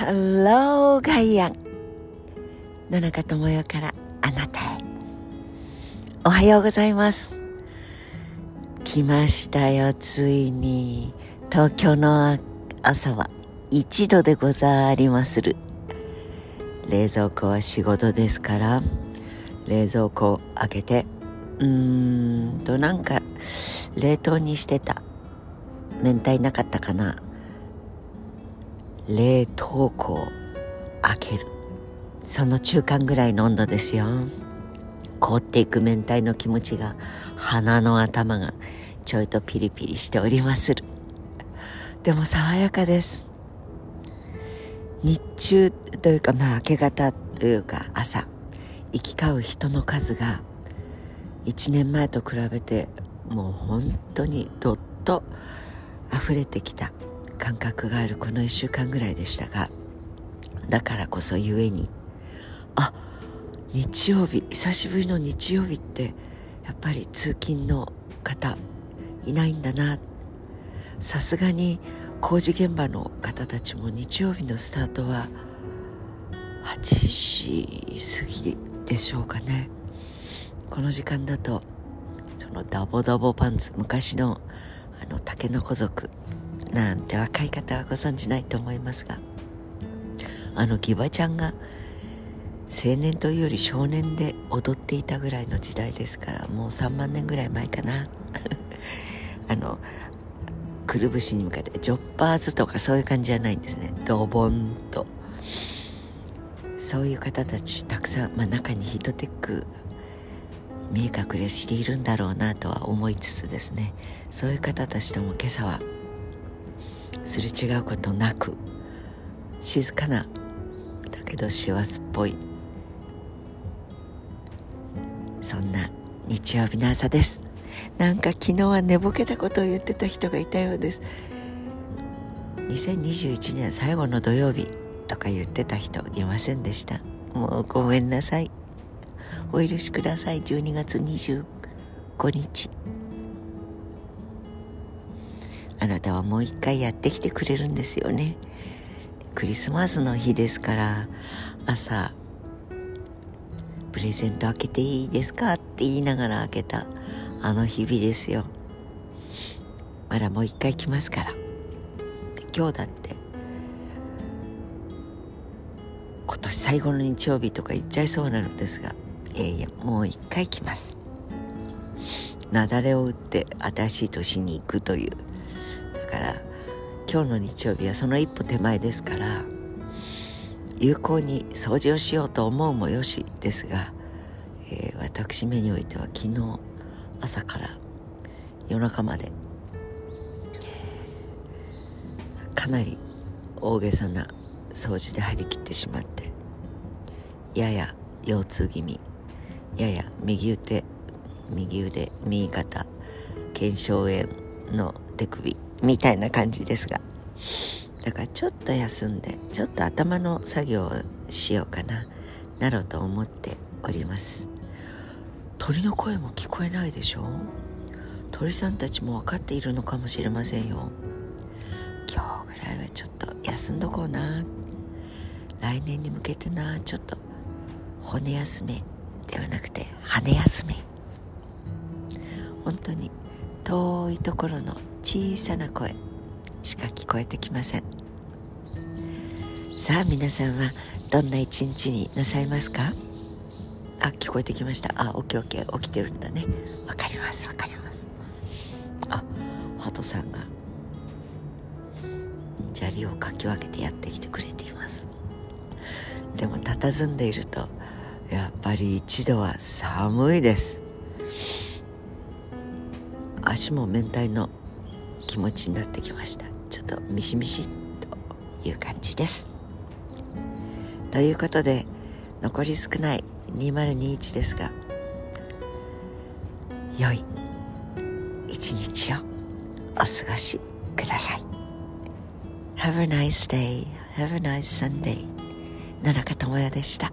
ハローガイアン。野中智代からあなたへ。おはようございます。来ましたよついに。東京の朝は1度でござりまする。冷蔵庫は仕事ですから。冷蔵庫を開けてうーんとなんか冷凍にしてた。明太なかったかな。冷凍庫を開ける。その中間ぐらいの温度ですよ。凍っていく明太の気持ちが鼻の頭がちょいとピリピリしておりまする。でも爽やかです。日中というかまあ明け方というか朝行き交う人の数が1年前と比べてもう本当にどっと溢れてきた。感覚があるこの1週間ぐらいでしたがだからこそゆえにあ日曜日久しぶりの日曜日ってやっぱり通勤の方いないんだな。さすがに工事現場の方たちも日曜日のスタートは8時過ぎでしょうかね。この時間だとそのダボダボパンツ昔のあの竹の子族なんて若い方はご存じないと思いますがあのギバちゃんが青年というより少年で踊っていたぐらいの時代ですからもう3万年ぐらい前かな。あのくるぶしに向かってジョッパーズとかそういう感じじゃないんですね。ドボンと。そういう方たちたくさん、まあ、中にヒートテック見え隠れしているんだろうなとは思いつつですね。そういう方たちとも今朝はすれ違うことなく静かなだけど師走っぽいそんな日曜日の朝です。なんか昨日は寝ぼけたことを言ってた人がいたようです。2021年最後の土曜日とか言ってた人いませんでした。もうごめんなさい。お許しください。12月25日。あなたはもう一回やってきてくれるんですよね。クリスマスの日ですから朝プレゼント開けていいですか？って言いながら開けたあの日々ですよ。まだもう一回来ますから。今日だって今年最後の日曜日とか言っちゃいそうなのですがいやいやもう一回来ます。雪崩を打って新しい年に行くというから今日の日曜日はその一歩手前ですから有効に掃除をしようと思うもよしですが、えー、私めにおいては昨日朝から夜中までかなり大げさな掃除で張り切ってしまってやや腰痛気味やや右腕右腕右肩腱鞘炎の手首みたいな感じですが。だからちょっと休んでちょっと頭の作業をしようかな。なろうと思っております。鳥の声も聞こえないでしょ？鳥さんたちも分かっているのかもしれませんよ。今日ぐらいはちょっと休んどこうな。来年に向けてな。ちょっと骨休めではなくて羽休め。本当に遠いところの小さな声しか聞こえてきません。さあ皆さんはどんな一日になさいますか？あ聞こえてきました。あオッケーオッケー。起きてるんだね。わかりますわかります。あハトさんが砂利をかき分けてやってきてくれています。でも佇んでいるとやっぱり一度は寒いです。足も明太の気持ちになってきました。ちょっとミシミシという感じです。ということで残り少ない2021ですが良い一日をお過ごしください。Have a nice day. Have a nice Sunday. 野中智也でした。